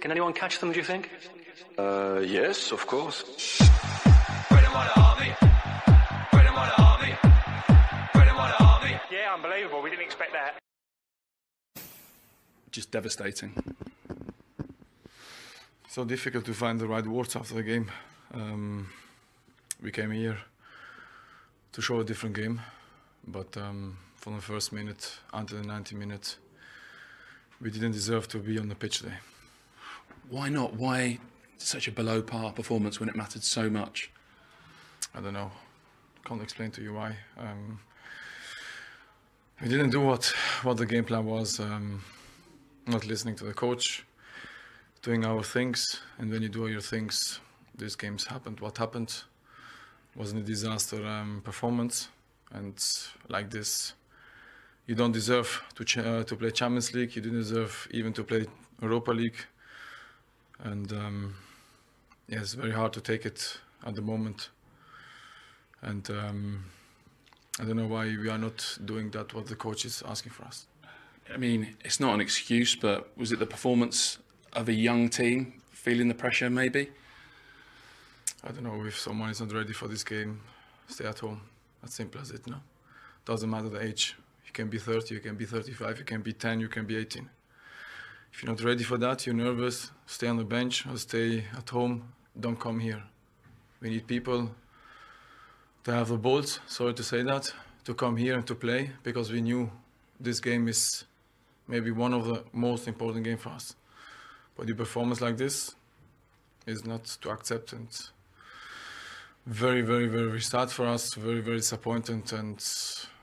Can anyone catch them, do you think? Uh, yes, of course. Yeah, unbelievable. We didn't expect that. just devastating. So difficult to find the right words after the game. Um, we came here to show a different game, but um, from the first minute until the 90 minutes, we didn't deserve to be on the pitch today. Why not? Why such a below par performance when it mattered so much? I don't know. Can't explain to you why. Um, we didn't do what what the game plan was. Um, not listening to the coach, doing our things, and when you do your things, these games happened. What happened wasn't a disaster um, performance, and like this, you don't deserve to uh, to play Champions League. You didn't deserve even to play Europa League, and um, yeah, it's very hard to take it at the moment. And um, I don't know why we are not doing that. What the coach is asking for us. I mean, it's not an excuse, but was it the performance of a young team feeling the pressure maybe? I don't know if someone is not ready for this game, stay at home. As simple as it. No, doesn't matter the age. You can be 30, you can be 35, you can be 10, you can be 18. If you're not ready for that, you're nervous. Stay on the bench or stay at home. Don't come here. We need people to have the balls. Sorry to say that to come here and to play because we knew this game is maybe one of the most important game for us. But the performance like this is not to accept and very, very, very sad for us. Very, very disappointed, and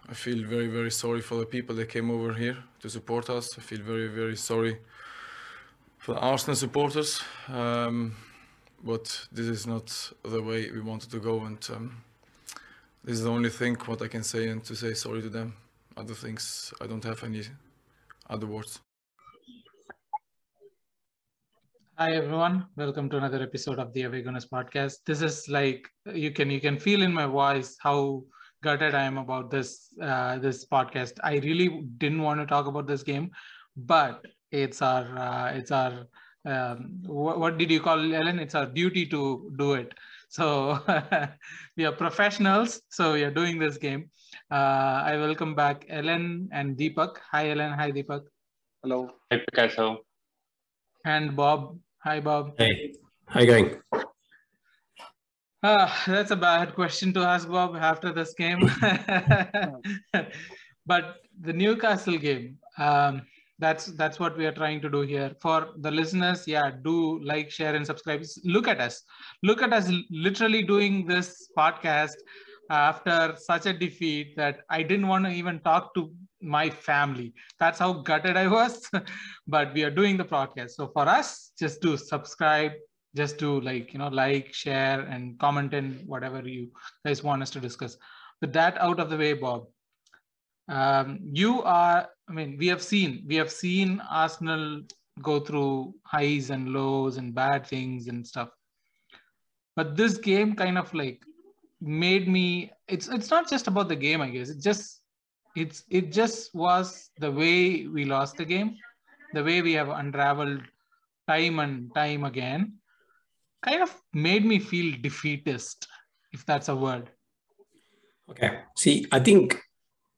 I feel very, very sorry for the people that came over here to support us. I feel very, very sorry for the Arsenal supporters. Um, but this is not the way we wanted to go, and um, this is the only thing what I can say, and to say sorry to them. Other things, I don't have any other words. Hi everyone, welcome to another episode of the Avegonus podcast. This is like you can you can feel in my voice how gutted I am about this uh, this podcast. I really didn't want to talk about this game, but it's our uh, it's our um, what, what did you call it, Ellen? It's our duty to do it. So we are professionals, so we are doing this game. Uh, I welcome back Ellen and Deepak. Hi Ellen, hi Deepak, Hello. Hi, Picasso. and Bob. Hi Bob. Hey, how you going? Uh, that's a bad question to ask Bob after this game. but the Newcastle game, um, that's that's what we are trying to do here. For the listeners, yeah, do like, share, and subscribe. Look at us. Look at us literally doing this podcast after such a defeat that I didn't want to even talk to my family. That's how gutted I was. but we are doing the podcast. So for us, just to subscribe, just to like you know like share and comment in whatever you guys want us to discuss with that out of the way bob um, you are i mean we have seen we have seen arsenal go through highs and lows and bad things and stuff but this game kind of like made me it's it's not just about the game i guess it just it's it just was the way we lost the game the way we have unraveled time and time again kind of made me feel defeatist, if that's a word. Okay. See, I think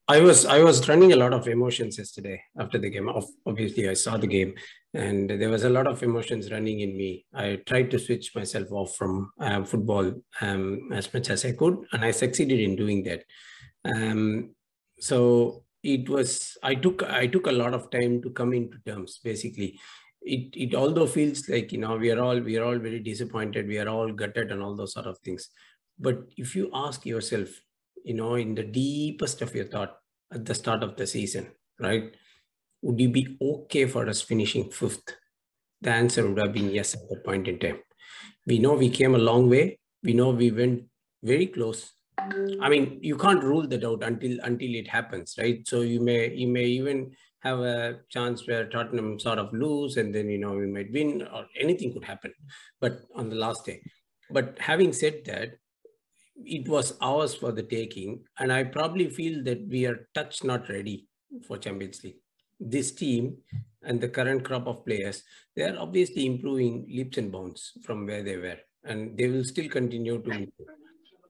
I was I was running a lot of emotions yesterday after the game. Obviously, I saw the game, and there was a lot of emotions running in me. I tried to switch myself off from uh, football um, as much as I could, and I succeeded in doing that. Um, so it was I took I took a lot of time to come into terms. Basically, it it although feels like you know we are all we are all very disappointed we are all gutted and all those sort of things but if you ask yourself you know in the deepest of your thought at the start of the season right? Would you be okay for us finishing fifth? The answer would have been yes at that point in time. We know we came a long way. We know we went very close. I mean you can't rule that out until until it happens right? So you may you may even have a chance where Tottenham sort of lose and then, you know, we might win or anything could happen, but on the last day. But having said that, it was ours for the taking. And I probably feel that we are touch not ready for Champions League. This team and the current crop of players, they are obviously improving leaps and bounds from where they were, and they will still continue to improve.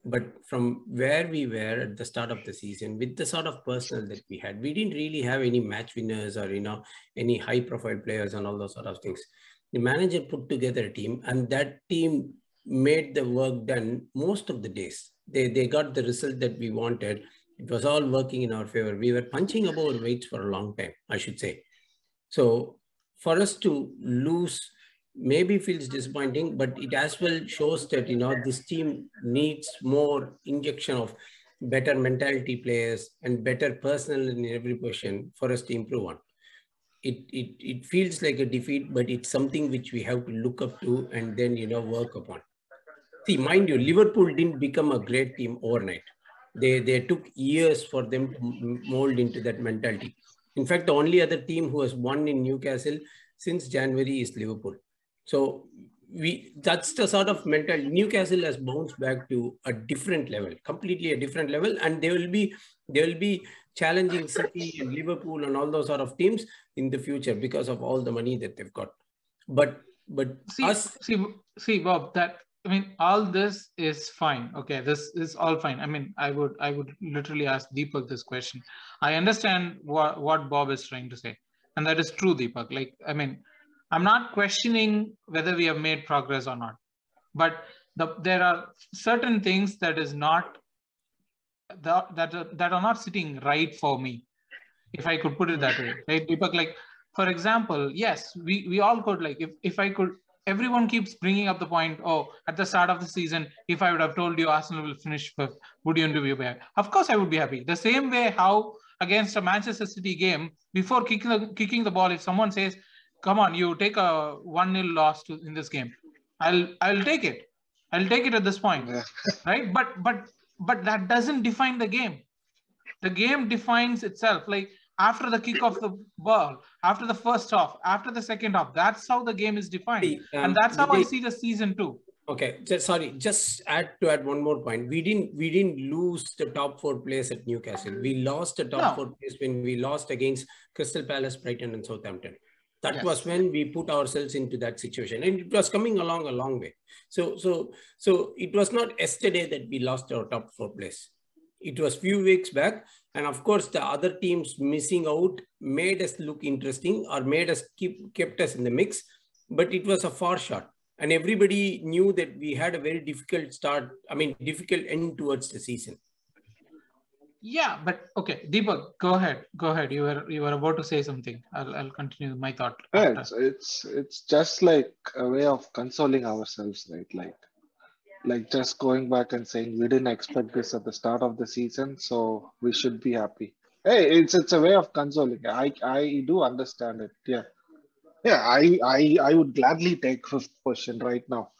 But from where we were at the start of the season, with the sort of personnel that we had, we didn't really have any match winners or you know any high-profile players and all those sort of things. The manager put together a team, and that team made the work done most of the days. They they got the result that we wanted. It was all working in our favor. We were punching above our weights for a long time, I should say. So for us to lose maybe feels disappointing, but it as well shows that, you know, this team needs more injection of better mentality players and better personnel in every position for us to improve on. It, it, it feels like a defeat, but it's something which we have to look up to and then, you know, work upon. See, mind you, Liverpool didn't become a great team overnight. They, they took years for them to mold into that mentality. In fact, the only other team who has won in Newcastle since January is Liverpool. So we that's the sort of mental Newcastle has bounced back to a different level, completely a different level, and they will be they will be challenging City and Liverpool and all those sort of teams in the future because of all the money that they've got. But but see, us see, see, Bob, that I mean, all this is fine. Okay, this is all fine. I mean, I would I would literally ask Deepak this question. I understand what what Bob is trying to say, and that is true, Deepak. Like, I mean, I'm not questioning whether we have made progress or not, but the, there are certain things that is not the, that are, that are not sitting right for me, if I could put it that way, right? Deepak, like for example, yes, we we all could like if if I could. Everyone keeps bringing up the point. Oh, at the start of the season, if I would have told you Arsenal will finish fifth, would you be happy? Of course, I would be happy. The same way how against a Manchester City game, before kicking the, kicking the ball, if someone says come on, you take a one nil loss to, in this game. I'll I'll take it. I'll take it at this point, yeah. right? But but but that doesn't define the game. The game defines itself. Like after the kick of the ball, after the first half, after the second half, that's how the game is defined, um, and that's how I see the season too. Okay, just, sorry, just add to add one more point. We didn't we didn't lose the top four place at Newcastle. We lost the top no. four place when we lost against Crystal Palace, Brighton, and Southampton that yes. was when we put ourselves into that situation and it was coming along a long way so so so it was not yesterday that we lost our top four place it was few weeks back. And of course the other teams missing out made us look interesting or made us keep kept us in the mix. But it was a far shot. And everybody knew that we had a very difficult start i mean difficult end towards the season. Yeah but okay deepak go ahead. Go ahead. You were you were about to say something. I'll, I'll continue my thought yeah, it's, it's it's just like a way of consoling ourselves right? Like like just going back and saying we didn't expect this at the start of the season so we should be happy hey it's it's a way of consoling i i do understand it yeah yeah i i i would gladly take fifth position right now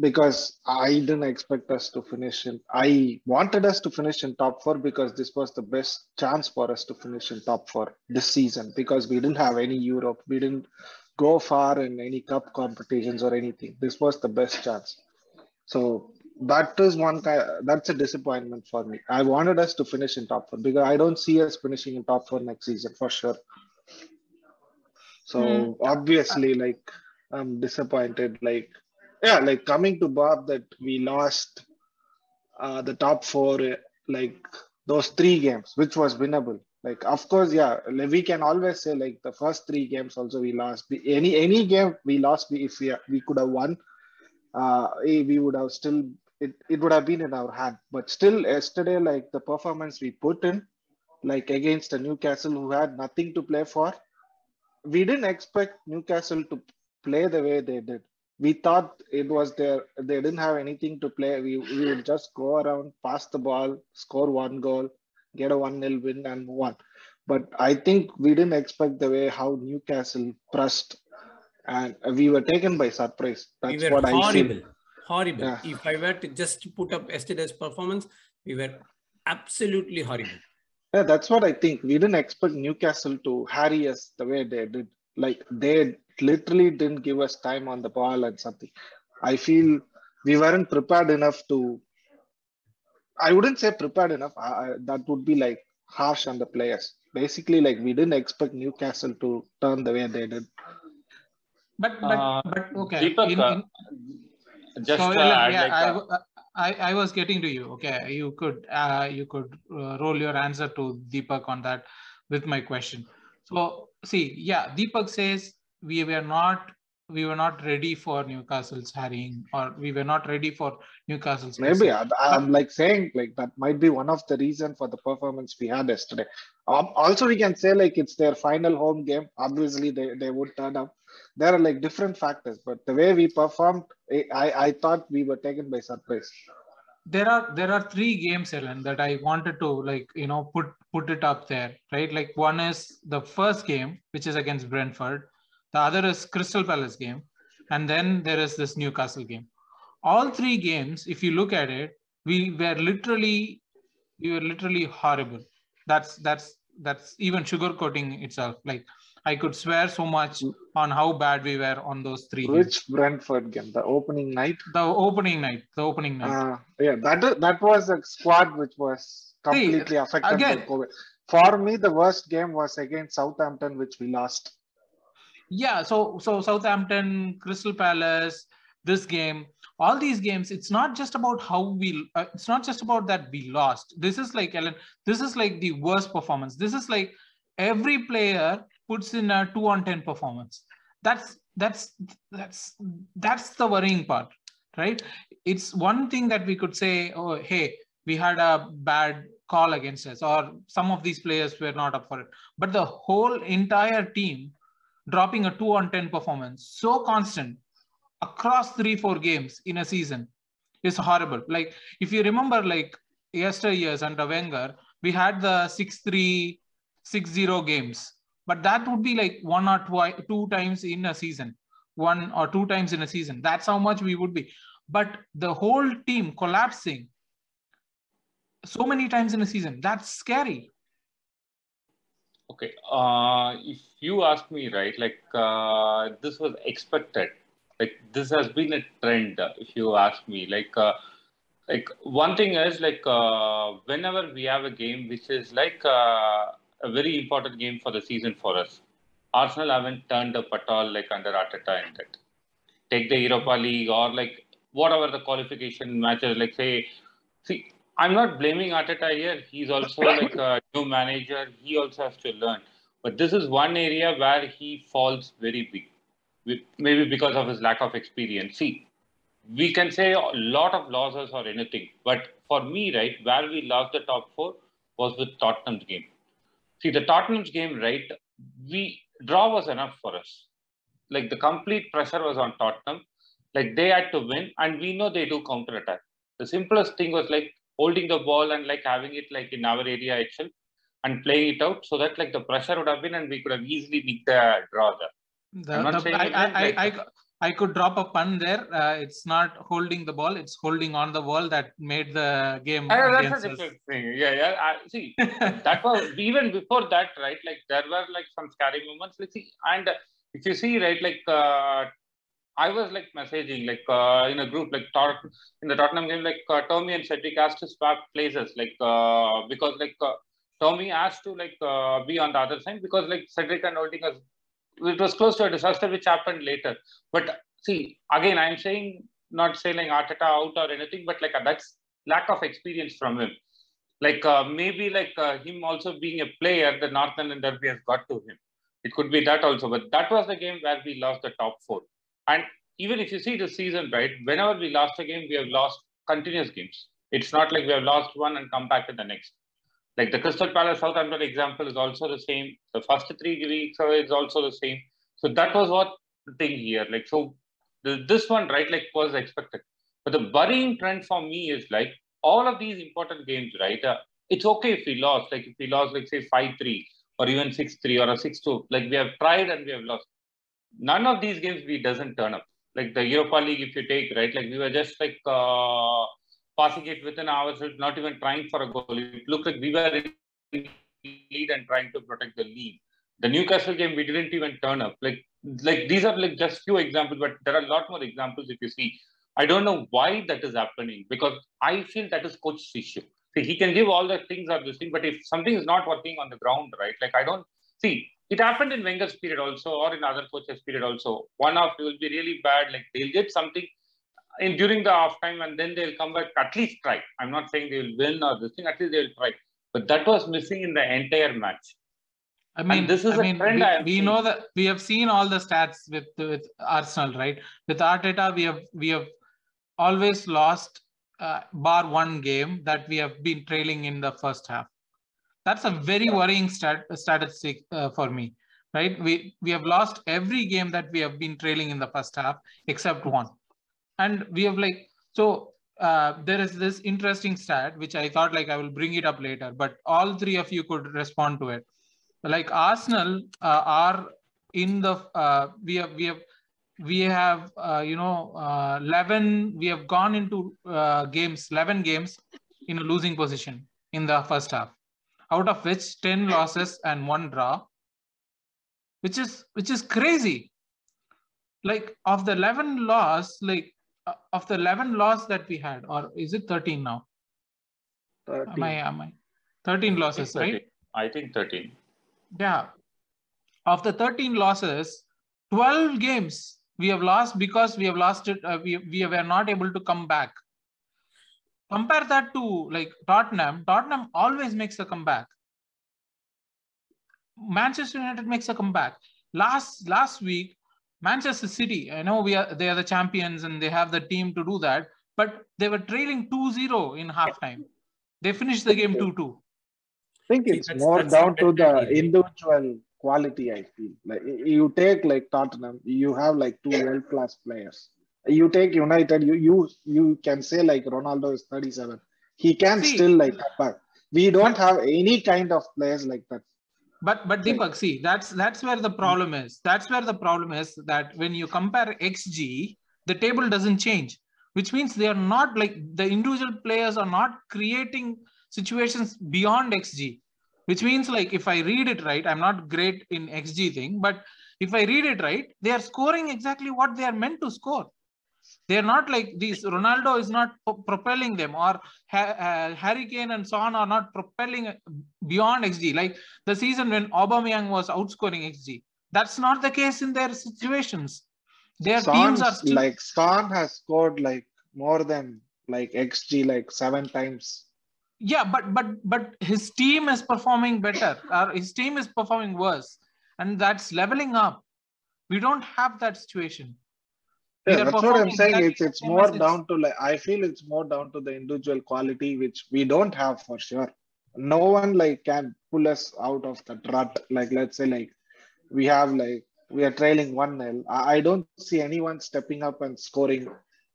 because I didn't expect us to finish in. I wanted us to finish in top four because this was the best chance for us to finish in top four this season because we didn't have any Europe. We didn't go far in any cup competitions or anything. This was the best chance. So that is one kind. That's a disappointment for me. I wanted us to finish in top four because I don't see us finishing in top four next season for sure. So mm. obviously, like I'm disappointed. Like yeah, like coming to Bob, that we lost uh, the top four, like those three games, which was winnable. Like, of course, yeah, we can always say like the first three games also we lost. Any any game we lost, we, if we we could have won, uh, we would have still it, it would have been in our hand. But still, yesterday, like the performance we put in, like against a Newcastle who had nothing to play for, we didn't expect Newcastle to play the way they did. We thought it was there they didn't have anything to play. We, we would just go around pass the ball score one goal get a 1-0 win and move on. But i think we didn't expect the way how newcastle pressed and we were taken by surprise that's we what horrible. i see horrible yeah. if i were to just put up yesterday's performance we were absolutely horrible yeah that's what i think we didn't expect newcastle to harry us the way they did like they literally didn't give us time on the ball and something. I feel we weren't prepared enough to. I wouldn't say prepared enough. I, that would be like harsh on the players. basically like we didn't expect Newcastle to turn the way they did. But but Uh, but okay. Deepak, in- uh, in- just so, uh, yeah, yeah, like, I, uh, w- I, I was getting to you. Okay, you could uh, you could uh, roll your answer to Deepak on that with my question. So see, yeah, Deepak says we were not we were not ready for Newcastle's harrying, or we were not ready for Newcastle's. Maybe. I, I'm like saying like that might be one of the reason for the performance we had yesterday. Um, also, we can say like it's their final home game. Obviously, they, they would turn up. There are like different factors, but the way we performed, I I, I thought we were taken by surprise. there are there are three games ellen that i wanted to like you know put put it up there right like one is the first game which is against brentford the other is crystal palace game and then there is this newcastle game all three games if you look at it we were literally we were literally horrible that's that's that's even sugarcoating itself like i could swear so much on how bad we were on those three games. Which Brentford game? The opening night. the opening night the opening night Uh, yeah, that that was a squad which was completely affected again- by COVID. For me, the worst game was against Southampton, which we lost. Yeah so so southampton crystal palace this game all these games it's not just about how we uh, it's not just about that we lost. This is like ellen this is like the worst performance. This is like every player puts in a 2 on 10 performance. That's that's that's that's the worrying part right? It's one thing that we could say oh hey we had a bad call against us or some of these players were not up for it. But the whole entire team dropping a 2 on 10 performance so constant across 3 4 games in a season is horrible. Like if you remember like yesteryears under Wenger we had the 6-3 6-0 games. But that would be like one or twi- two times in a season. One or two times in a season. That's how much we would be. But the whole team collapsing so many times in a season that's scary. Okay. Uh, if you ask me, right, like uh, this was expected. Like this has been a trend. If you ask me, like, uh, like one thing is like uh, whenever we have a game which is like uh, a very important game for the season for us, Arsenal haven't turned up at all like under Arteta in that. Take the Europa League or like whatever the qualification matches. Like say, see, I'm not blaming Arteta here. He's also like a new manager. He also has to learn. But this is one area where he falls very big, maybe because of his lack of experience. See, we can say a lot of losses or anything, but for me, right, where we lost the top four was with Tottenham's game. See, the Tottenham's game, right, we draw was enough for us. Like the complete pressure was on Tottenham. Like they had to win, and we know they do counter attack. The simplest thing was like holding the ball and like having it like in our area itself and playing it out so that like the pressure would have been and we could have easily nicked the draw there. The, the- I, I, is I, I, I could drop a pun there. Uh, it's not holding the ball; it's holding on the wall that made the game Yeah, that's a different thing. Yeah, yeah. I, see, that was even before that, right? Like there were like some scary moments. Like see, and if you see, right, like uh, I was like messaging like uh, in a group like in the Tottenham game, like uh, Tommy and Cedric asked to swap places, like uh, because like uh, Tommy asked to like uh, be on the other side because like Cedric and holding us, it was close to a disaster which happened later. But see, again, I'm saying not saying Arteta out or anything, but like uh, that's lack of experience from him. Like uh, maybe like uh, him also being a player, the Northern Derby has got to him. It could be that also, but that was the game where we lost the top four. And even if you see the season, right, whenever we lost a game, we have lost continuous games. It's not like we have lost one and come back to the next. Like the Crystal Palace Southampton example is also the same. The first three weeks is also the same. So that was what the thing here. Like so, the, this one right like was expected. But the worrying trend for me is like all of these important games, right? Uh, it's okay if we lost, like if we lost, like say five three or even six three or a six two. Like we have tried and we have lost. None of these games we doesn't turn up. Like the Europa League, if you take right, like we were just like uh, passing it within ourselves, not even trying for a goal. It looked like we were in lead and trying to protect the lead. The Newcastle game, we didn't even turn up. Like, like these are like just few examples, but there are a lot more examples if you see. I don't know why that is happening because I feel that is coach's issue. see, he can give all the things or this thing, but if something is not working on the ground, right? Like I don't see it happened in Wenger's period also, or in other coaches' period also. One off will be really bad. Like they'll get something in during the off time, and then they'll come back. At least try. I'm not saying they will win or this thing. At least they'll try. But that was missing in the entire match. I mean, And this is I a mean, trend we, I we know that we have seen all the stats with with Arsenal, right? With Arteta, we have we have always lost, uh, bar one game that we have been trailing in the first half. That's a very worrying stat, statistic uh, for me, right? We we have lost every game that we have been trailing in the first half except one, and we have like so. Uh, there is this interesting stat which I thought like I will bring it up later, but all three of you could respond to it like Arsenal uh, are in the uh, we have we have we have uh, you know uh, 11 we have gone into uh, games 11 games in a losing position in the first half out of which 10 losses and one draw which is which is crazy like of the 11 loss like of the 11 loss that we had or is it 13 now am i 13. am i 13 losses right I think 13. yeah. Of the 13 losses, 12 games we have lost because we have lost it. Uh, we, we were not able to come back. Compare that to like Tottenham. Tottenham always makes a comeback. Manchester United makes a comeback. Last last week, Manchester City, I know we are they are the champions and they have the team to do that, but they were trailing 2-0 in halftime. They finished the game 2-2. I think See, it's that's- more that's down to the individual quality. I feel like you take like Tottenham, you have like two world class players. You take United, you you you can say like Ronaldo is 37. He can See- still like come back. We don't have any kind of players like that. But but. Deepak, see, that's that's where the problem is. That's where the problem is that when you compare XG, the table doesn't change, which means they are not like the individual players are not creating situations beyond XG. Which means like if I read it right, I'm not great in XG thing, but if I read it right, they are scoring exactly what they are meant to score. They are not like these. Ronaldo is not propelling them, or ha- uh, Harry Kane and Son are not propelling beyond XG. Like the season when Aubameyang was outscoring XG. That's not the case in their situations. Their teams are still like Son has scored like more than like XG like seven times. yeah, but but but his team is performing better, or his team is performing worse, and that's leveling up. We don't have that situation. Yeah, that's what I'm saying. It's it's more it's- down to like I feel it's more down to the individual quality which we don't have for sure. No one like can pull us out of that rut. Like let's say like we have like we are trailing one nil. I, I don't see anyone stepping up and scoring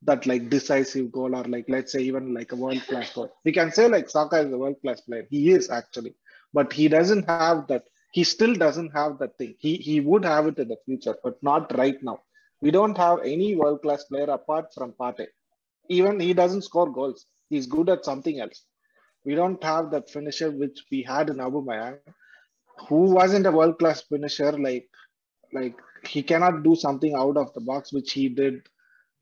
that like decisive goal or like let's say even like a world class goal. We can say like Saka is a world class player. He is actually, but he doesn't have that. He still doesn't have that thing. He he would have it in the future, but not right now. We don't have any world class player apart from Partey. Even he doesn't score goals. He's good at something else. We don't have that finisher which we had in Abu Aubameyang, who wasn't a world class finisher. Like like he cannot do something out of the box which he did,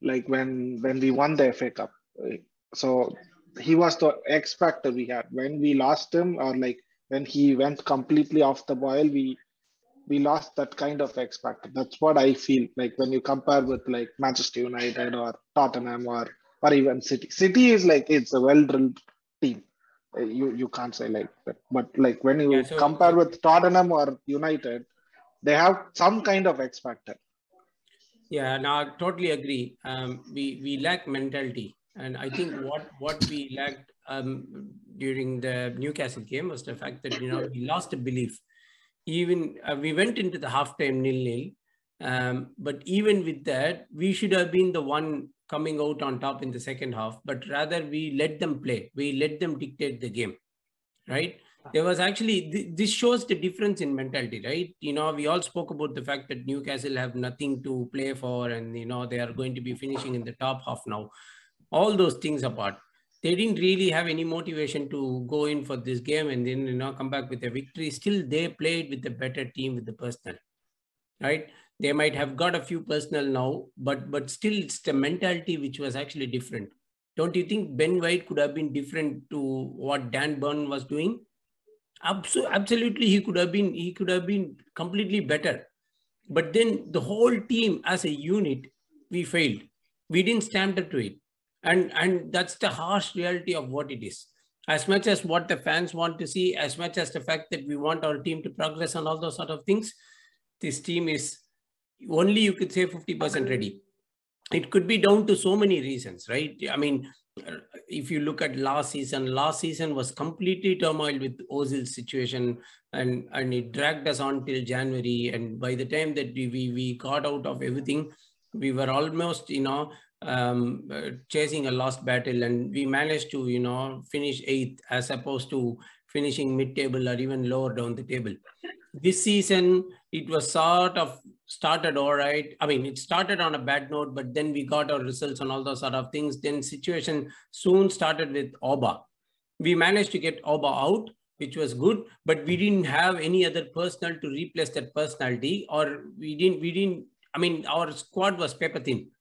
like when when we won the FA Cup. So he was the X factor we had. When we lost him, or like when he went completely off the boil, we we lost that kind of X factor. That's what I feel like when you compare with like Manchester United or Tottenham or or even City. City is like it's a well drilled team. Uh, You you can't say like that. But like when you Yeah, so- compare with Tottenham or United, they have some kind of X factor. Yeah, no, I totally agree. Um, we we lack mentality, and I think what what we lacked um, during the Newcastle game was the fact that you know we lost a belief. Even uh, we went into the halftime nil nil, um, but even with that, we should have been the one coming out on top in the second half. But rather, we let them play. We let them dictate the game, right? there was actually th- this shows the difference in mentality right you know we all spoke about the fact that newcastle have nothing to play for and you know they are going to be finishing in the top half now all those things apart they didn't really have any motivation to go in for this game and then you know come back with a victory still they played with a better team with the personnel right they might have got a few personnel now but but still it's the mentality which was actually different Don't you think Ben White could have been different to what Dan Burn was doing? Absolutely, he could have been. He could have been completely better. But then the whole team as a unit, we failed. We didn't stand up to it, and and that's the harsh reality of what it is. As much as what the fans want to see, as much as the fact that we want our team to progress and all those sort of things, this team is only you could say 50% ready it could be down to so many reasons, right? I mean, if you look at last season, last season was completely turmoil with Ozil's situation, and and it dragged us on till January. And by the time that we we, we got out of everything, we were almost you know um, chasing a lost battle, and we managed to you know finish eighth as opposed to finishing mid-table or even lower down the table. This season, it was sort of started all right. I mean, it started on a bad note, but then we got our results and all those sort of things. Then situation soon started with Oba. We managed to get Oba out, which was good, but we didn't have any other personnel to replace that personality, or we didn't, we didn't, I mean, our squad was paper thin.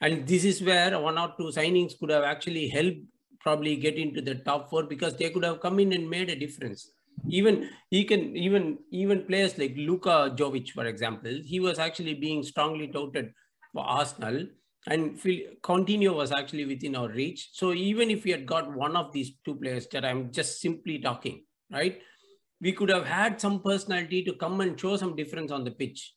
And this is where one or two signings could have actually helped probably get into the top four because they could have come in and made a difference even he can even even players like Luka Jovic, for example, he was actually being strongly touted for Arsenal, and Coutinho was actually within our reach. So even if we had got one of these two players that I'm just simply talking, right, we could have had some personality to come and show some difference on the pitch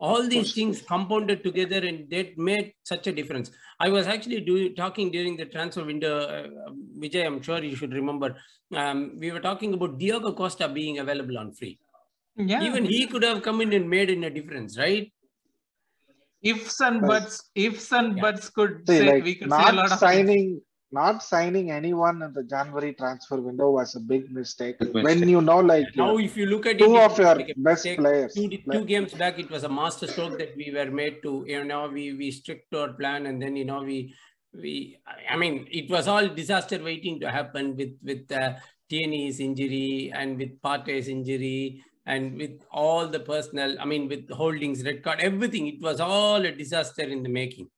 all these things compounded together and that made such a difference. I was actually doing talking during the transfer window uh, vijay i'm sure you should remember. Um, we were talking about Diego Costa being available on free. Yeah. Even he could have come in and made in a difference right? Ifs and buts ifs and yeah. buts could See, say like we could say a lot of signing not signing anyone in the January transfer window was a big mistake. Big mistake. When you know, like now, if you look at two it, of your best players, two, two games back, it was a master stroke that we were made to. You know, we we stick to our plan, and then you know we we. I mean, it was all disaster waiting to happen with with uh, Tierney's injury and with Partey's injury and with all the personnel. I mean, with Holding's red card, everything. It was all a disaster in the making.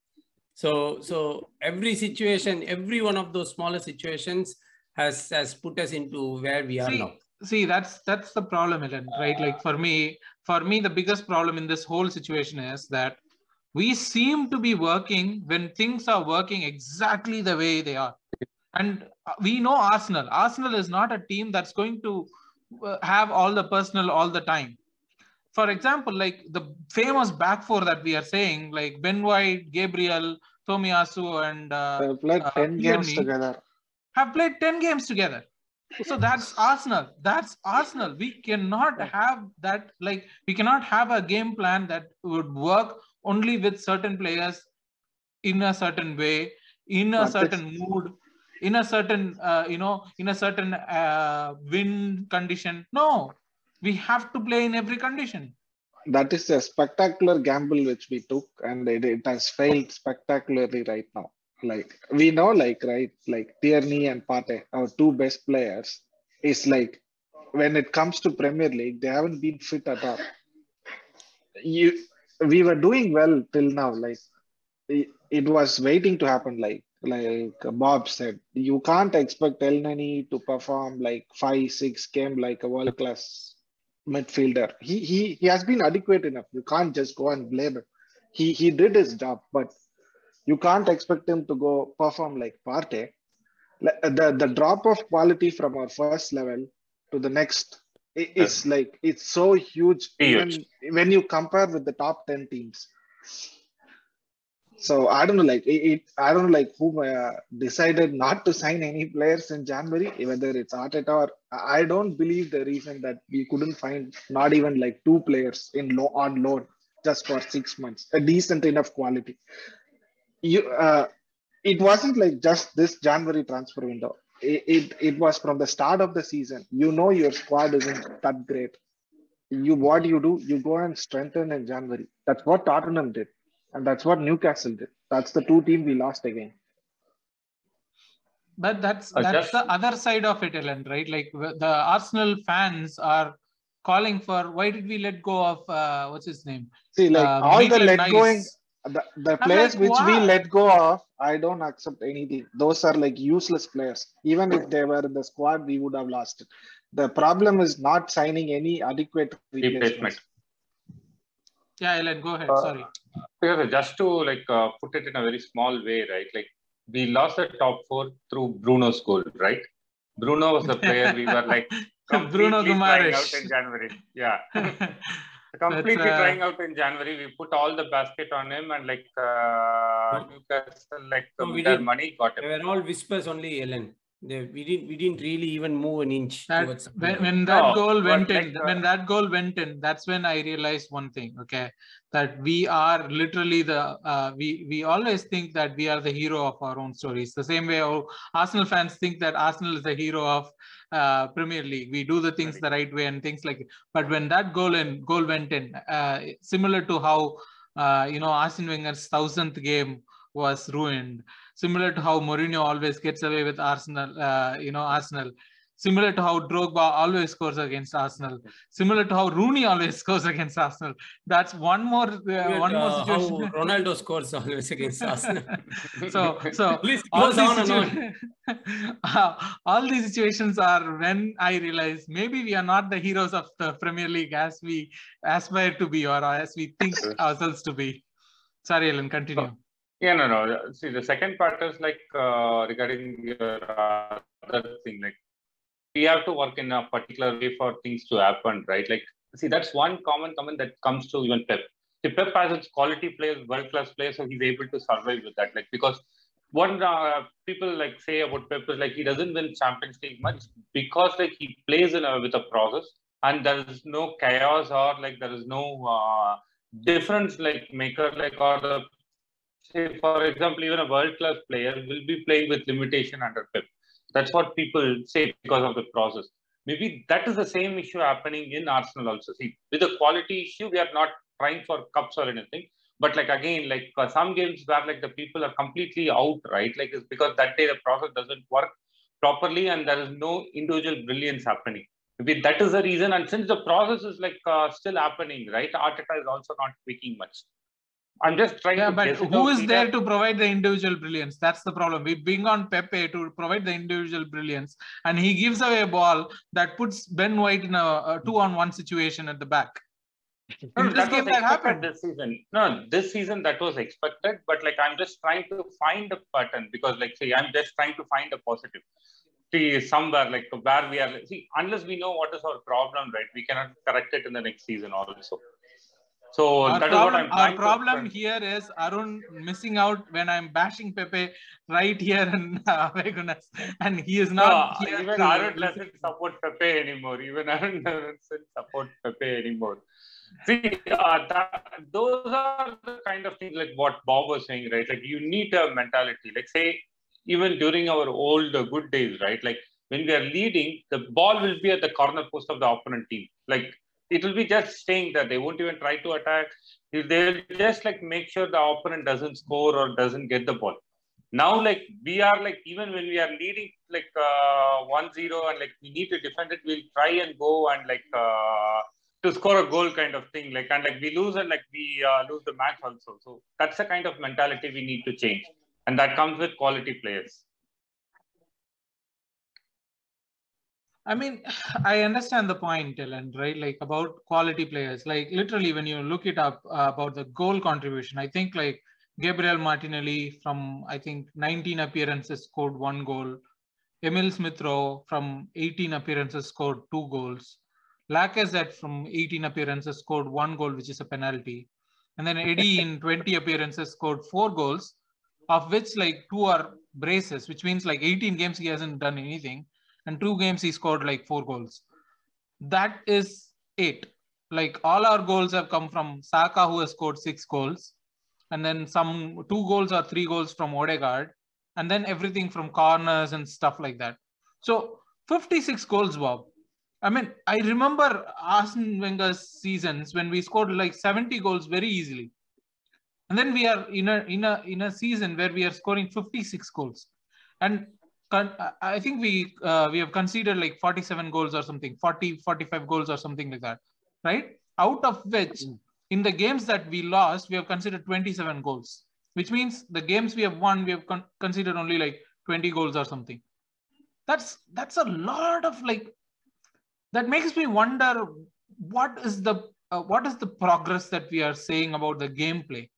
So, so every situation, every one of those smaller situations has has put us into where we are see, now. See, that's that's the problem, Ellen, right? Like for me, for me, the biggest problem in this whole situation is that we seem to be working when things are working exactly the way they are. And we know Arsenal. Arsenal is not a team that's going to uh, have all the personal all the time for example, like the famous back four that we are saying, like Ben White, Gabriel, Tomiyasu, and uh, have played uh, 10 games together. Have played 10 games together. So that's Arsenal. That's Arsenal. We cannot have that, like, we cannot have a game plan that would work only with certain players in a certain way, in a but certain mood, in a certain, uh, you know, in a certain uh, win condition. No, we have to play in every condition. That is a spectacular gamble which we took, and it, it has failed spectacularly right now. Like we know, like right, like Tierney and Partey our two best players, is like when it comes to Premier League, they haven't been fit at all. You, we were doing well till now. Like it, was waiting to happen. Like like Bob said, you can't expect Elneny to perform like five, six game like a world class midfielder. He he he has been adequate enough. You can't just go and blame him. He he did his job, but you can't expect him to go perform like Partey. Uh, the the drop of quality from our first level to the next is like it's so huge, huge. Even when you compare with the top 10 teams. So I don't know, like it, it I don't know, like who uh, decided not to sign any players in January, whether it's Arteta or I don't believe the reason that we couldn't find not even like two players in low on loan just for six months, a decent enough quality. You, uh, it wasn't like just this January transfer window. It, it it was from the start of the season. You know your squad isn't that great. You what you do, you go and strengthen in January. That's what Tottenham did and that's what Newcastle did. That's the two team we lost again. But that's uh, that's the other side of it, Ellen, right? Like the Arsenal fans are calling for why did we let go of uh, what's his name? See, like uh, all the let going, the, the players like, which we let go of, I don't accept anything. Those are like useless players. Even if they were in the squad, we would have lost it. The problem is not signing any adequate Replacement. replacements. Yeah, Ellen, go ahead. Uh, Sorry. Because just to like uh, put it in a very small way, right? Like we lost the top four through Bruno's goal, right? Bruno was the player we were like Bruno completely trying out in January. Yeah, completely uh, trying out in January. We put all the basket on him, and like uh, Newcastle, like No, we their money, got They him. were all whispers only, Ellen. They, we didn't we didn't really even move an inch that when, when that No, goal but went like, in uh, when that goal went in that's when i realized one thing okay? That we are literally the uh, we we always think that we are the hero of our own stories. The same way how arsenal fans think that arsenal is the hero of uh, premier league. We do the things the right way and things like but when that goal in goal went in uh, similar to how uh, you know arsene wenger's thousandth game was ruined similar to how Mourinho always gets away with Arsenal, uh, you know, Arsenal. Similar to how Drogba always scores against Arsenal. Similar to how Rooney always scores against Arsenal. That's one more, uh, Look one at, more how situation. Ronaldo scores always against Arsenal. so, so List all these, on and on. uh, all these situations are when I realize maybe we are not the heroes of the Premier League as we aspire to be or as we think ourselves to be. Sorry, Ellen, continue. Yeah, no, no. See, the second part is like uh, regarding your other thing, like we have to work in a particular way for things to happen, right? Like, see, that's one common comment that comes to even Pep. The Pep has its quality players, world class players, so he's able to survive with that. Like, because one uh, people like say about Pep is like he doesn't win Champions League much because like he plays in a, with a process and there is no chaos or like there is no uh, difference like maker like or the say for example even a world class player will be playing with limitation under Pep. That's what people say because of the process. Maybe that is the same issue happening in Arsenal also. See, with the quality issue, we are not trying for cups or anything. But like again, like uh, some games where like the people are completely out, right? Like it's because that day the process doesn't work properly and there is no individual brilliance happening. Maybe that is the reason. And since the process is like uh, still happening, right? Arteta is also not tweaking much. I'm just trying Yeah, to but who is it who out is either- there to provide the individual brilliance? That's the problem. We bring on Pepe to provide the individual brilliance, and he gives away a ball that puts Ben White in a, a two-on-one situation at the back. No, this that game, was that happened. this season. No, this season that was expected, but like I'm just trying to find a pattern because, like, see, I'm just trying to find a positive. See, somewhere like where we are. See, unless we know what is our problem, right, we cannot correct it in the next season also. So Our that is what problem, I'm our problem here is Arun missing out when I'm bashing Pepe right here in uh, and he is No, not here even Arun doesn't support Pepe anymore. Even Arun doesn't support Pepe anymore. See, uh, that, those are the kind of things like what Bob was saying, right? Like you need a mentality. Like say, even during our old uh, good days, right? Like when we are leading, the ball will be at the corner post of the opponent team. Like it will be just staying there. They won't even try to attack. They'll just like make sure the opponent doesn't score or doesn't get the ball now like we are like even when we are leading like uh 1-0 and like we need to defend it we'll try and go and like uh to score a goal kind of thing like and like we lose and like we uh, lose the match also so that's the kind of mentality we need to change and that comes with quality players I mean, I understand the point, Dylan, right? Like about quality players. Like literally, when you look it up uh, about the goal contribution, I think like Gabriel Martinelli from I think 19 appearances scored one goal. Emile Smith Rowe from 18 appearances scored two goals. Lacazette from 18 appearances scored one goal, which is a penalty. And then Eddie in 20 appearances scored four goals, of which like two are braces, which means like 18 games he hasn't done anything and two games he scored like four goals. That is it. Like all our goals have come from Saka, who has scored six goals, and then some two goals or three goals from Odegaard, and then everything from corners and stuff like that. So 56 goals, Bob. I mean, I remember Arsene Wenger's seasons when we scored like 70 goals very easily. And then we are in a in a in a season where we are scoring 56 goals. And I think we uh, we have conceded like 47 goals or something, 40, 45 goals or something like that, right? Out of which in the games that we lost, we have considered 27 goals, which means the games we have won, we have con- considered only like 20 goals or something. That's that's a lot of like that makes me wonder what is the uh, what is the progress that we are saying about the gameplay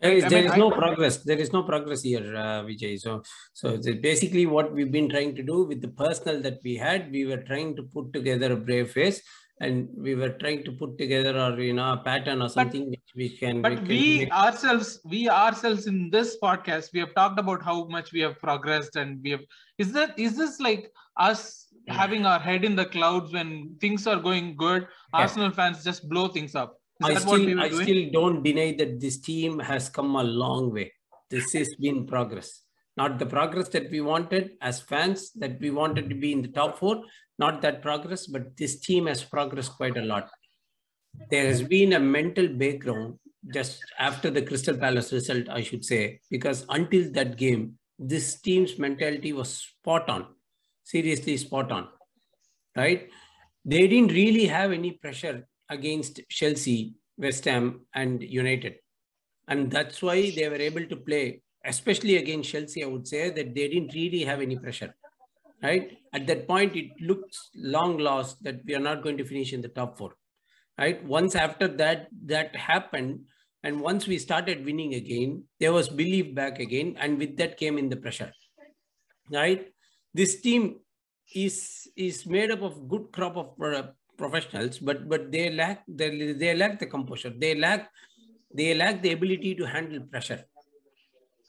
there is, I there mean, is I- no progress. There is no progress here, uh, Vijay. So, so basically, what we've been trying to do with the personnel that we had, we were trying to put together a brave face, and we were trying to put together, or you know, a pattern or something which we can. but can we make- ourselves we ourselves in this podcast we have talked about how much we have progressed and we have is that is this like us having our head in the clouds when things are going good Yeah. arsenal fans just blow things up I still, I doing still don't deny that this team has come a long way. This has been progress, not the progress that we wanted as fans, that we wanted to be in the top four, not that progress, but this team has progressed quite a lot. There has been a mental background just after the Crystal Palace result, I should say, because until that game, this team's mentality was spot on, seriously spot on, right? They didn't really have any pressure against Chelsea, West Ham, and United. And that's why they were able to play, especially against Chelsea, I would say that they didn't really have any pressure. Right? At that point, it looks long lost that we are not going to finish in the top four. Right? Once after that, that happened, and once we started winning again, there was belief back again, and with that came in the pressure. Right? This team is is made up of good crop of pro- professionals, but but they lack they, they lack the composure. They lack they lack the ability to handle pressure,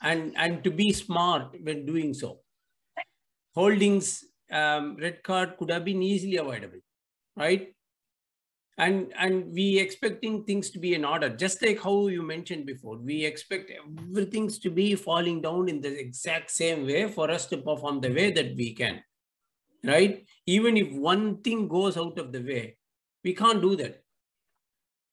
and and to be smart when doing so. Holdings um, red card could have been easily avoidable, right? And and we expecting things to be in order, just like how you mentioned before. We expect everything to be falling down in the exact same way for us to perform the way that we can right? Even if one thing goes out of the way, we can't do that.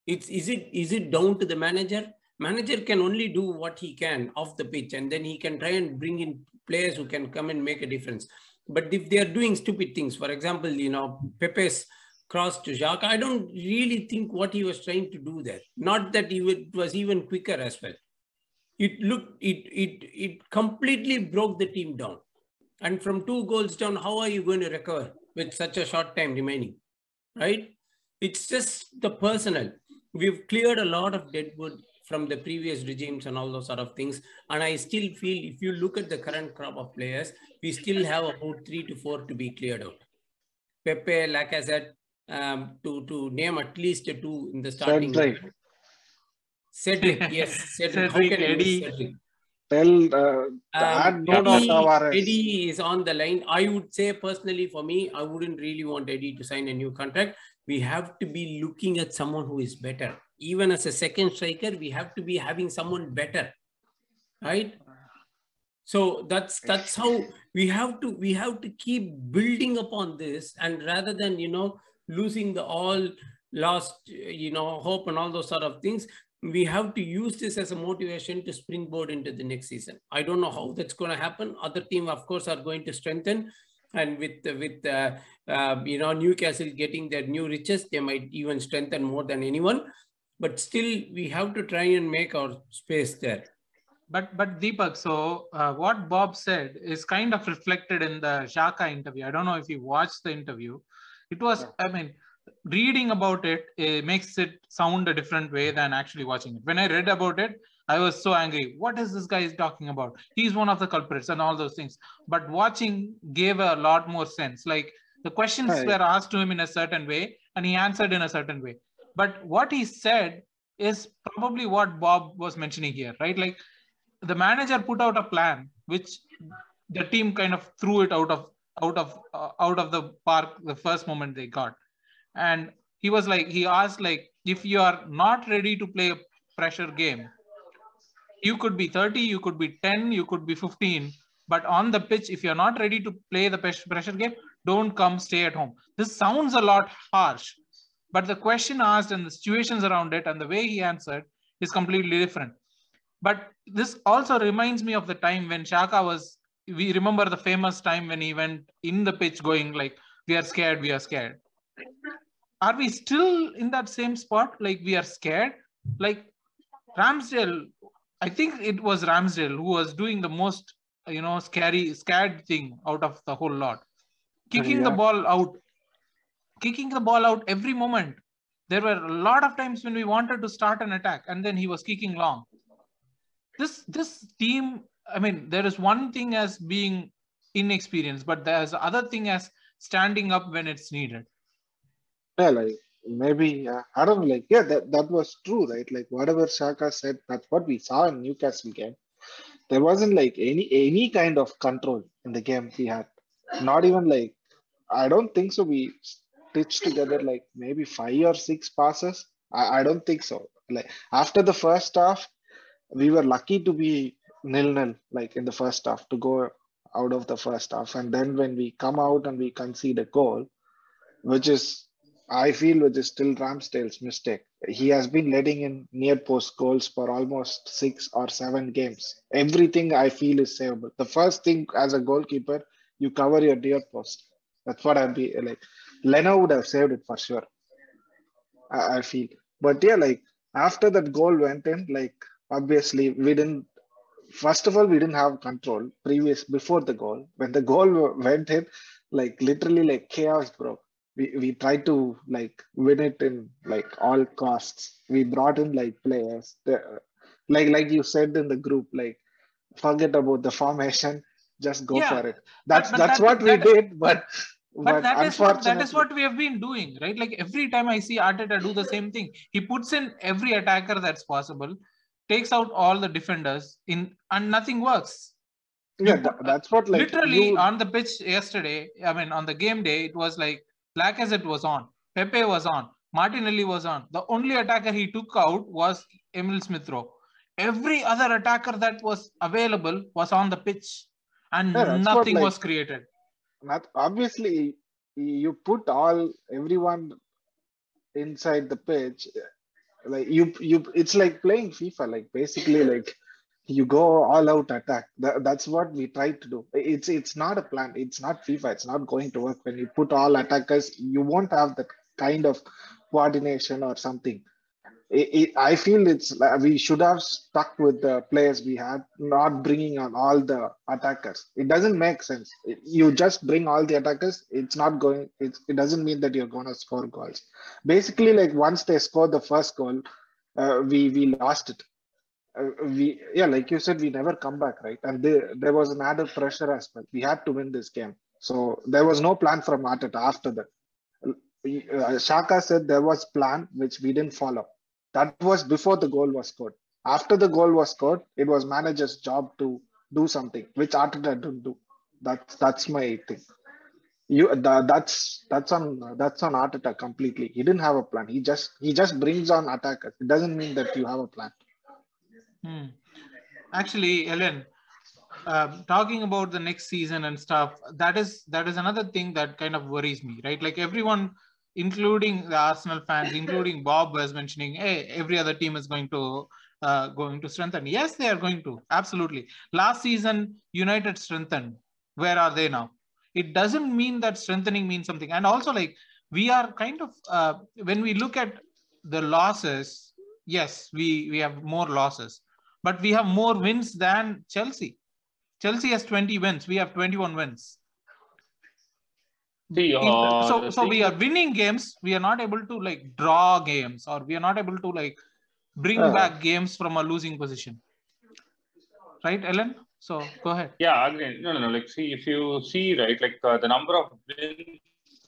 It's is it is it down to the manager? Manager can only do what he can off the pitch, and then he can try and bring in players who can come and make a difference. But if they are doing stupid things, for example, you know, Pepe's cross to Jacques, I don't really think what he was trying to do there. Not that he would, was even quicker as well. It looked it it it completely broke the team down. And from two goals down, how are you going to recover with such a short time remaining? Right? It's just the personnel. We've cleared a lot of deadwood from the previous regimes and all those sort of things. And I still feel if you look at the current crop of players, we still have about three to four to be cleared out. Pepe, Lacazette, um, to, to name at least two in the starting. Cedric. Cedric, yes. Cedric. How Cedric, can I miss Eddie. Cedric? Tell uh, Um, Nuno Eddie, Tavares. Eddie is on the line. I would say personally for me, I wouldn't really want Eddie to sign a new contract. We have to be looking at someone who is better. Even as a second striker, we have to be having someone better. Right? So that's that's how we have to we have to keep building upon this and rather than you know losing the all lost you know hope and all those sort of things we have to use this as a motivation to springboard into the next season. I don't know how that's going to happen. Other team, of course, are going to strengthen, and with with uh, uh, you know Newcastle getting their new riches, they might even strengthen more than anyone. But still, we have to try and make our space there. But but Deepak, so uh, what Bob said is kind of reflected in the Xhaka interview. I don't know if you watched the interview. It was, I mean, reading about it, it makes it sound a different way than actually watching it. When I read about it, I was so angry. What is this guy is talking about? He's one of the culprits and all those things. But watching gave a lot more sense. Like the questions Right. were asked to him in a certain way, and he answered in a certain way. But what he said is probably what Bob was mentioning here, right? Like the manager put out a plan which the team kind of threw it out of out of uh, out of the park the first moment they got and he was like he asked like if you are not ready to play a pressure game you could be 30 you could be 10 you could be 15 but on the pitch if you're not ready to play the pressure game don't come stay at home this sounds a lot harsh but the question asked and the situations around it and the way he answered is completely different but this also reminds me of the time when Xhaka was. We remember the famous time when he went in the pitch, going like, "We are scared, we are scared." Are we still in that same spot? Like we are scared like Ramsdale, I think it was Ramsdale who was doing the most, you know, scary, scared thing out of the whole lot. Kicking the ball out, kicking the ball out every moment. There were a lot of times when we wanted to start an attack and then he was kicking long. This this team, I mean, there is one thing as being inexperienced, but there's other thing as standing up when it's needed. Yeah, like maybe uh, I don't know, like yeah, that, that was true, right? Like whatever Xhaka said, that's what we saw in Newcastle game. There wasn't like any any kind of control in the game we had. Not even like I don't think so. We stitched together like maybe five or six passes. I, I don't think so. Like after the first half, we were lucky to be nil nil like in the first half to go out of the first half, and then when we come out and we concede a goal, which is I feel which is still Ramsdale's mistake. He has been letting in near post goals for almost six or seven games. Everything I feel is savable. The first thing as a goalkeeper, you cover your near post. That's what I'd be like. Leno would have saved it for sure. I, I feel. But yeah, like after that goal went in, like obviously we didn't first of all we didn't have control previous before the goal. When the goal went in, like literally like chaos broke we, we tried to like win it in like all costs. We brought in like players, the, like like you said in the group, like forget about the formation, just go Yeah, for it. That's but that's that- what we that- did, but But that is what that is what we have been doing, right? Like every time I see Arteta do the same thing, he puts in every attacker that's possible, takes out all the defenders in, and nothing works. yeah, you uh, that's what like Literally you- on the pitch yesterday, I mean on the game day, it was like Lacazette was on, Pepe was on, Martinelli was on. The only attacker he took out was Emile Smith Rowe. Every other attacker that was available was on the pitch, and Yeah, that's what, nothing like- was created. not obviously you put all everyone inside the pitch like you you it's like playing fifa like basically like you go all out attack that, that's what we try to do it's it's not a plan it's not fifa it's not going to work when you put all attackers you won't have that kind of coordination or something it, it, I feel it's like we should have stuck with the players we had, not bringing on all the attackers. It doesn't make sense. You just bring all the attackers. It's not going. It's, it doesn't mean that you're going to score goals. Basically, like once they score the first goal, uh, we we lost it. Uh, we yeah, like you said, we never come back, right? And there there was an added pressure as well. We had to win this game, so there was no plan from Arteta after that. Uh, Xhaka said there was plan which we didn't follow. That was before the goal was scored. After the goal was scored, it was manager's job to do something, which Arteta didn't do. That's that's my thing. You the, that's that's on that's on Arteta completely. He didn't have a plan. He just he just brings on attackers. It doesn't mean that you have a plan. Hmm. Actually, Ellen, um, talking about the next season and stuff, that is that is another thing that kind of worries me, right? Like everyone, including the Arsenal fans, including Bob, was mentioning, hey, every other team is going to uh, going to strengthen. Yes, they are going to absolutely. Last season, United strengthened. Where are they now? It doesn't mean that strengthening means something. And also, like we are kind of uh, when we look at the losses, yes, we we have more losses but we have more wins than Chelsea. Chelsea has 20 wins. We have 21 wins. Uh, so so we are winning games. We are not able to like draw games, or we are not able to like bring Uh. back games from a losing position. Right, Ellen? So go ahead. Yeah, again, no, no, no. Like, see, if you see, right, like uh, the number of wins,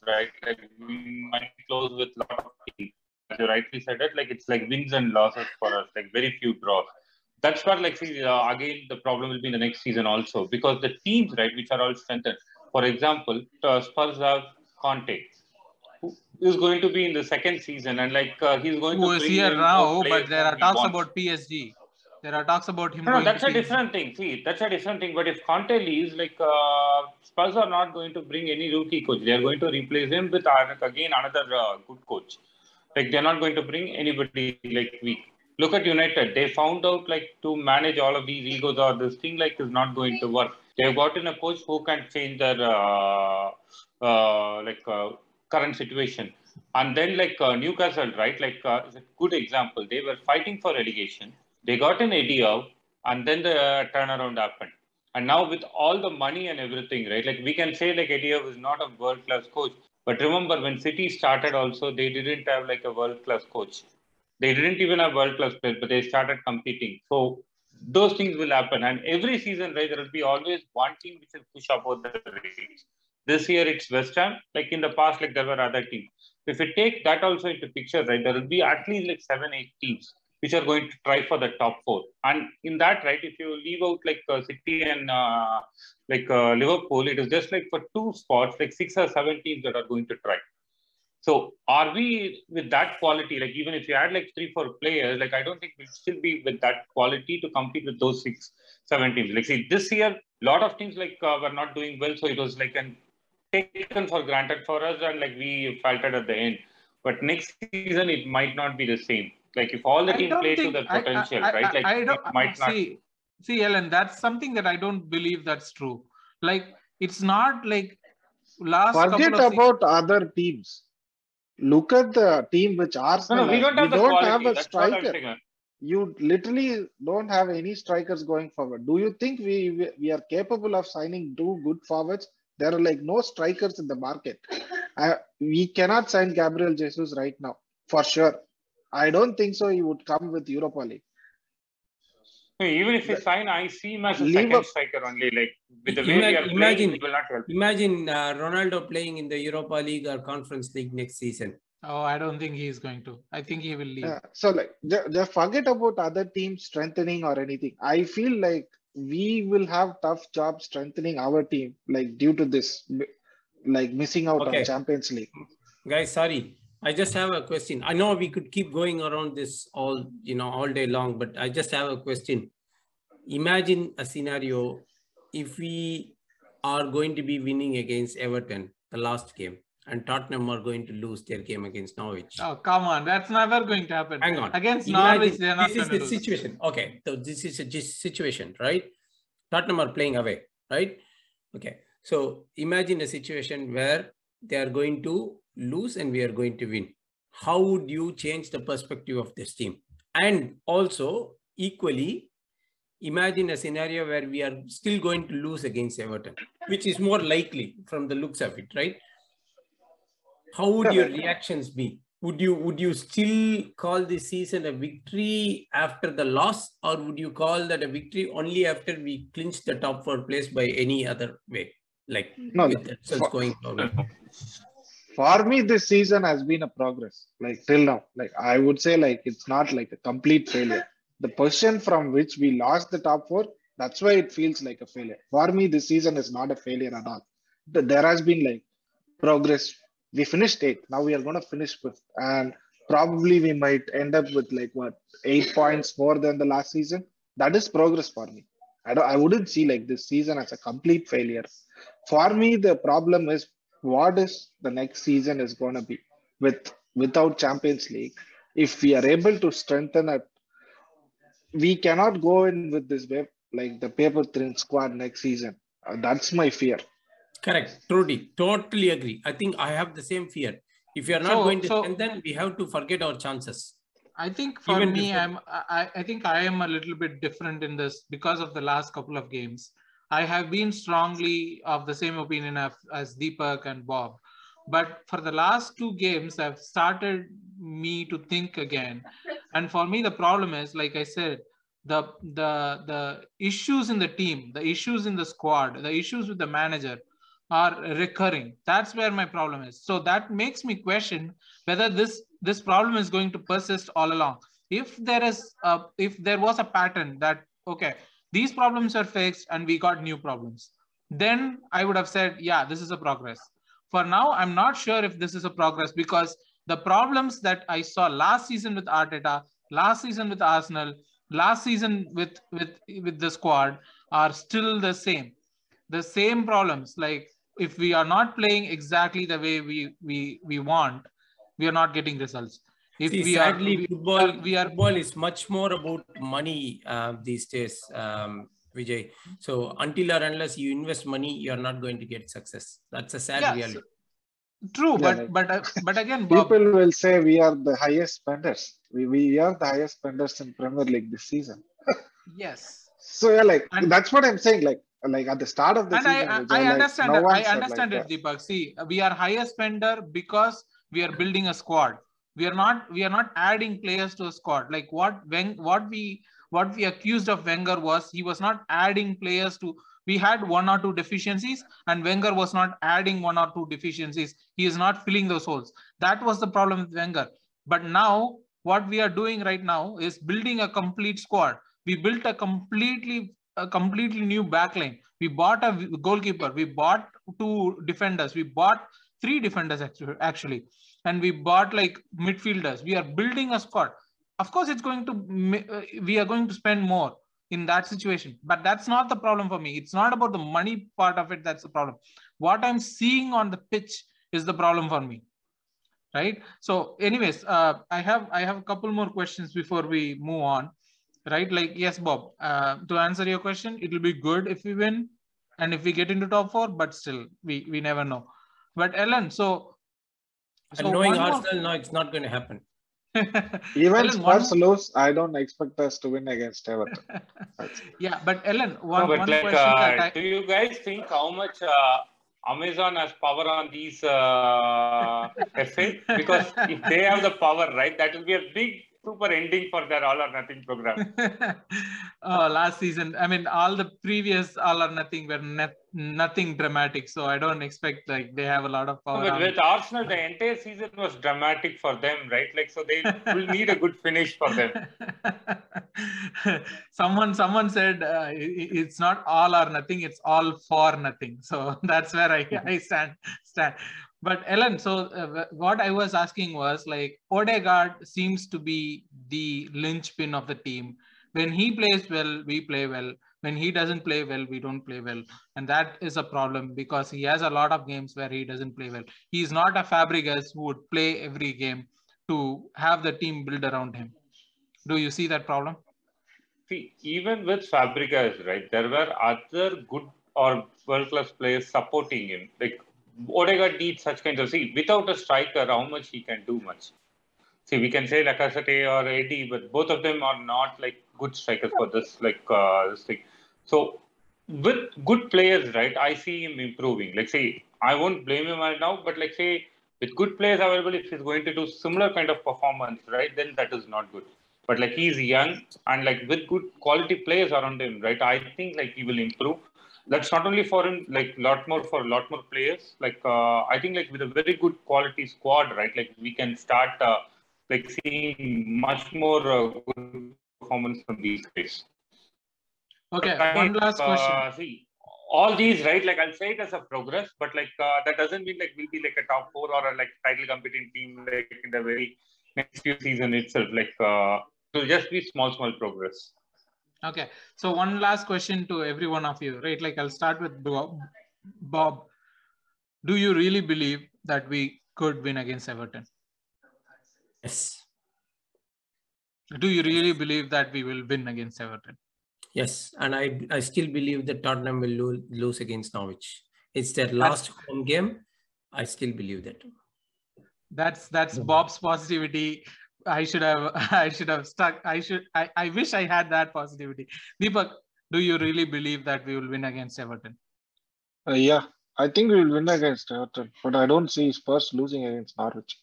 right, like we might close with a lot of teams. As you rightly said it, like it's like wins and losses for us, like very few draws. That's what, like, see, uh, again, the problem will be in the next season also because the teams, right, which are all strengthened. For example, uh, Spurs have Conte, who is going to be in the second season, and like uh, he's going Who to is bring here now? But there are talks about PSG. There are talks about him. No, that's a different thing. See, that's a different thing. But if Conte leaves, like uh, Spurs are not going to bring any rookie coach. They are going to replace him with again another uh, good coach. Like they're not going to bring anybody like weak. Look at United. They found out like to manage all of these egos or this thing like is not going to work. They've gotten a coach who can change their uh, uh, like uh, current situation. And then like uh, Newcastle, right? Like uh, is a good example. They were fighting for relegation. They got an Howe, and then the turnaround happened. And now with all the money and everything, right? Like we can say like Eddie is not a world class coach, but remember when City started, also they didn't have like a world class coach. They didn't even have world class players, but they started competing. So those things will happen. And every season, right, there will be always one team which will push above the race. This year it's West Ham. Like in the past, like there were other teams. If you take that also into picture, right, there will be at least like seven, eight teams which are going to try for the top four. And in that, right, if you leave out like uh, City and uh, like uh, Liverpool, it is just like for two spots, like six or seven teams that are going to try. So are we with that quality? Like even if you add like three, four players, like I don't think we'll still be with that quality to compete with those six, seven teams. Like see, this year, a lot of teams like uh, were not doing well, so it was like an taken for granted for us, and like we faltered at the end. But next season, it might not be the same. Like if all the I team don't play to think- their I- I- potential, I- right? Like I, I don't might not. see. See, Ellen, that's something that I don't believe that's true. Like it's not like last Forget couple of se- about other teams. Look at the team which No, Arsenal. no, we don't have don't quality. have a That's striker. You literally don't have any strikers going forward. Do you think we we- we are capable of signing two good forwards? There are like no strikers in the market. I, we cannot sign Gabriel Jesus right now for sure. I don't think so. He would come with Europa League. No, Even if we sign, I see him as a Leave second up- striker only. Like with the way Ima- we are playing, imagine- it will not help. Imagine uh, Ronaldo playing in the Europa League or Conference League next season. Oh, I don't think he is going to. I think he will leave. Yeah. So like ju- just forget about other teams strengthening or anything. I feel like we will have tough job strengthening our team, like due to this, like missing out Okay. on Champions League. Guys, sorry. I just have a question. I know we could keep going around this all, you know, all day long, but I just have a question. Imagine a scenario if we are going to be winning against Everton, the last game, and Tottenham are going to lose their game against Norwich. Oh, come on. That's never going to happen. Hang on. Against Imagine- Norwich, they're not this is the lose. situation. Okay, so this is a just situation, right? Tottenham are playing away, right? Okay, so imagine a situation where they are going to lose and we are going to win. How would you change the perspective of this team? And also, equally, imagine a scenario where we are still going to lose against Everton, which is more likely from the looks of it, right? How would your reactions be? Would you would you still call this season a victory after the loss, or would you call that a victory only after we clinch the top four place by any other way, like No, with the for- going forward? For me, this season has been a progress, like till now. Like I would say, like it's not like a complete failure. The position from which we lost the top four, that's why it feels like a failure. For me, this season is not a failure at all. There has been like progress. We finished eighth. Now we are going to finish fifth, and probably we might end up with like what eight points more than the last season. That is progress for me. I don't. I wouldn't see like this season as a complete failure. For me, the problem is what is the next season is going to be with without Champions League. If we are able to strengthen it, we cannot go in with this way like the paper thin squad next season. Uh, that's my fear. Correct, Trudy, totally agree. I think I have the same fear. If you are not So- going to so- strengthen, we have to forget our chances. I think for Even me, before- I'm I, I think I am a little bit different in this because of the last couple of games. I have been strongly of the same opinion as Deepak and Bob, but for the last two games, I've started me to think again. And for me, the problem is, like I said, the the the issues in the team, the issues in the squad, the issues with the manager are recurring. That's where my problem is. So that makes me question whether this this problem is going to persist all along. If there is a, if there was a pattern that okay, these problems are fixed and we got new problems, then I would have said, yeah, this is a progress. For now, I'm not sure if this is a progress because the problems that I saw last season with Arteta, last season with Arsenal, last season with with with the squad are still the same. The same problems. Like if we are not playing exactly the way we we we want, we are not getting results. If See, we sadly, are we, football, we are football is much more about money uh, these days, um, Vijay. So until or unless you invest money, you are not going to get success. That's a sad Yeah, reality. so- True, Yeah, but like- but uh, but again, Bob, People will say we are the highest spenders. We, we are the highest spenders in Premier League this season. yes, So yeah, like And- that's what I'm saying. Like like at the start of the and season, I Vijay, I, I like, understand no it. I understand like it, that. Deepak. See, we are highest spender because we are building a squad. We are not we are not adding players to a squad. Like what when what we what we accused of Wenger was he was not adding players to. We had one or two deficiencies, and Wenger was not adding one or two deficiencies. He is not filling those holes. That was the problem with Wenger. But now, what we are doing right now is building a complete squad. We built a completely a completely new backline. We bought a goalkeeper. We bought two defenders. We bought three defenders actually, actually, and we bought like midfielders. We are building a squad. Of course, it's going to uh, we are going to spend more in that situation, but that's not the problem for me. It's not about the money part of it. That's the problem. What I'm seeing on the pitch is the problem for me right so anyways uh, i have i have a couple more questions before we move on right like yes bob uh, to answer your question it will be good if we win and if we get into top four but still we we never know but ellen so and knowing one more- Arsenal, no, it's not going to happen. Even Ellen, one Spurs lose, I don't expect us to win against Everton. Yeah but ellen No, one, but one like, question that uh, I, do you guys think how much uh, Amazon has power on these uh, FA? Because if they have the power, right, that will be a big super ending for their all or nothing program. oh, last season, I mean, all the previous all or nothing were nothing dramatic. So I don't expect like they have a lot of power. but with Arsenal, the entire season was dramatic for them, right? Like, so they will need a good finish for them. someone someone said uh, i- i- it's not all or nothing it's all for nothing so that's where i, I stand stand but ellen so uh, what i was asking was like odegaard seems to be the linchpin of the team. When he plays well we play well. When he doesn't play well we don't play well. And that is a problem because he has a lot of games where he doesn't play well. He's not a fabregas who would play every game to have the team build around him. Do you see that problem? See, even with Fabregas, right, there were other good or world class players supporting him. Like Odegaard needs such kinds of see without a striker, how much he can do much. See, we can say Lacazette or Eddie, but both of them are not like good strikers for this like uh, this thing. So with good players, right, I see him improving. Like say, I won't blame him right now, but like say with good players available, if he's going to do similar kind of performance, right, then that is not good but like he's young and like with good quality players around him, right? I think like he will improve. That's not only for him, like lot more for a lot more players. Like uh, I think like with a very good quality squad, right? Like we can start uh, like seeing much more uh, good performance from these guys. Okay, one last question. Uh, see, all these, right? Like I'll say it as a progress, but like uh, that doesn't mean like we'll be like a top four or a like title competing team like in the very next few season itself. Like uh, it will just be small, small progress. Okay, so one last question to every one of you, right? Like I'll start with Bob. Bob, do you really believe that we could win against Everton? Yes. Do you really believe that we will win against Everton? Yes. And I, I still believe that Tottenham will lose, lose against Norwich. It's their last home game. I still believe that. That's that's Bob's positivity. I should have I should have stuck. I should I, I wish I had that positivity. Deepak, do you really believe that we will win against Everton? Uh, yeah, I think we will win against Everton, but I don't see Spurs losing against Norwich.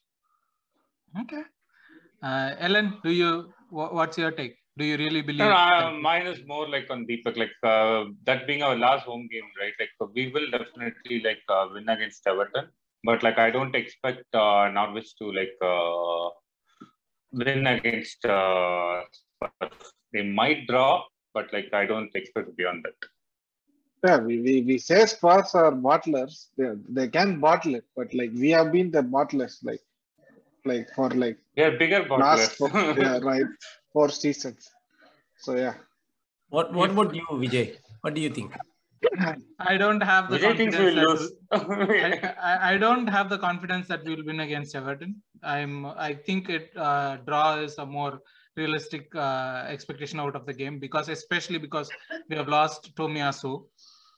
Okay. Uh, Ellen, do you wha- what's your take? Do you really believe? No, no, uh, mine is more like on Deepak, like uh, that being our last home game, right? Like uh, we will definitely like uh, win against Everton, but like I don't expect uh, Norwich to like uh, win against uh, They might draw, but like I don't expect beyond that. Yeah, we, we, we say Spurs are bottlers. They, they can bottle it, but like we have been the bottlers, like like for like They are bigger last four, yeah, right four seasons. So yeah, What What about you, Vijay? What do you think? I don't have the Vijay confidence. we will that lose. I, I, I don't have the confidence that we will win against Everton. I'm I think it uh, draw is a more realistic uh, expectation out of the game because especially because we have lost Tomiyasu.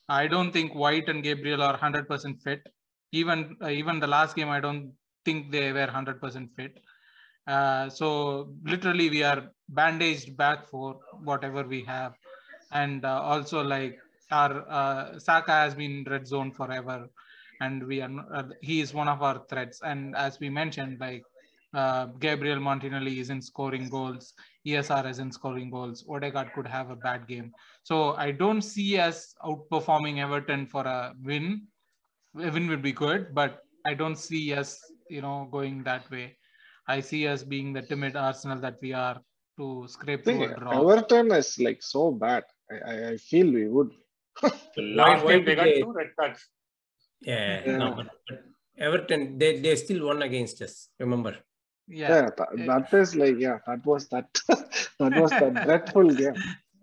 I don't think White and Gabriel are 100% fit. even uh, even the last game, I don't think they were hundred percent fit. Uh, so literally, we are bandaged back for whatever we have, and uh, also like our uh, Saka has been red zone forever, and we are uh, he is one of our threats. And as we mentioned, like uh, Gabriel Martinelli isn't scoring goals, ESR isn't scoring goals, Odegaard could have a bad game. So I don't see us outperforming Everton for a win. A win would be good, but I don't see us, you know, going that way. I see us being the timid Arsenal that we are to scrape through a draw. Everton is like so bad. I, I, I feel we would. Last why game they did got they- two red cards. Yeah, Yeah. no, but, but Everton, they, they still won against us. Remember? Yeah. Yeah, tha- that is like yeah, that was that that was that dreadful game.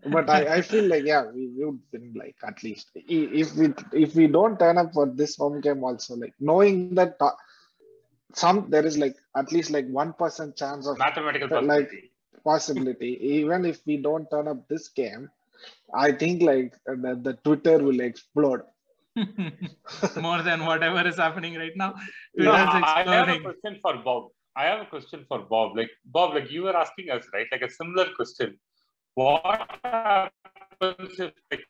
But I, I feel like yeah, we would win like at least if we if we don't turn up for this home game also like knowing that uh, some there is like at least like one percent chance of Mathematical But, like, possibility. possibility even if we don't turn up this game. I think like the, the Twitter will explode. More than whatever is happening right now. No, I have a question for Bob. I have a question for Bob. Like Bob, like you were asking us, right? Like a similar question. What happens if like,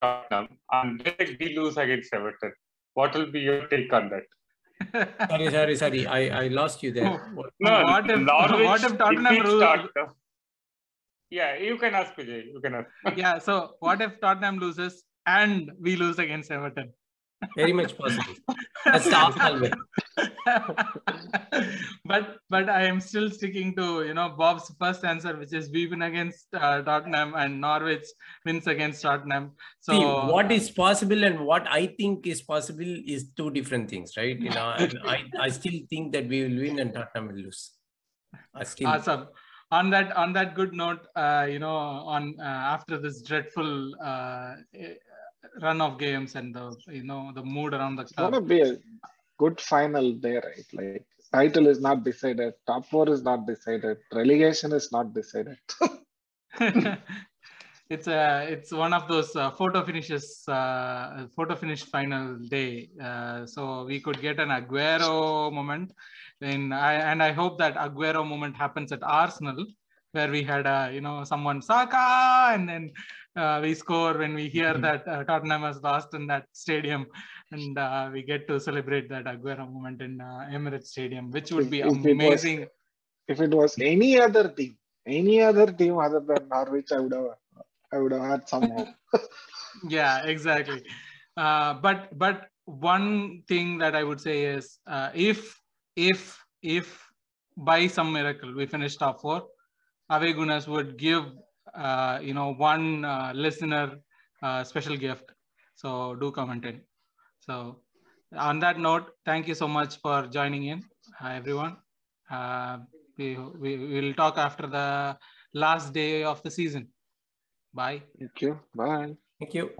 Tottenham and then, we lose against Everton? What will be your take on that? Sorry, sorry, sorry. I, I lost you there. What- No, What if- Norwich what if Tottenham lose- Tottenham. Yeah, you can ask Vijay. You can ask. yeah. So what if Tottenham loses and we lose against Everton? Very much possible. That's the Arsenal way. but but I am still sticking to you know Bob's first answer, which is we win against uh, Tottenham and Norwich wins against Tottenham. So See, what is possible and what I think is possible is two different things, right? You know, I, I still think that we will win and Tottenham will lose. I still awesome. On that on that good note, uh, you know, on uh, after this dreadful uh, eh, run of games and the you know the mood around the It's gonna be a good final there, right? Like title is not decided, top four is not decided, relegation is not decided. it's a it's one of those uh, photo finishes uh, photo finish final day. Uh, so we could get an aguero moment. And i and i hope that aguero moment happens at arsenal where we had uh, you know someone saka! and then uh, we score when we hear that uh, tottenham has lost in that stadium. And uh, we get to celebrate that aguero moment in uh, emirates stadium which would be If- if it was- amazing. if it was any other team, any other team other than Norwich, I would have I would have had some hope. yeah exactly. Uh, but but one thing that i would say is uh, if if if by some miracle we finish top four Ave Gunas would give uh, you know one uh, listener uh, special gift. So do comment in. So on that note thank you so much for joining in uh, everyone. We, we will talk after the last day of the season Bye. Thank you. Bye. Thank you.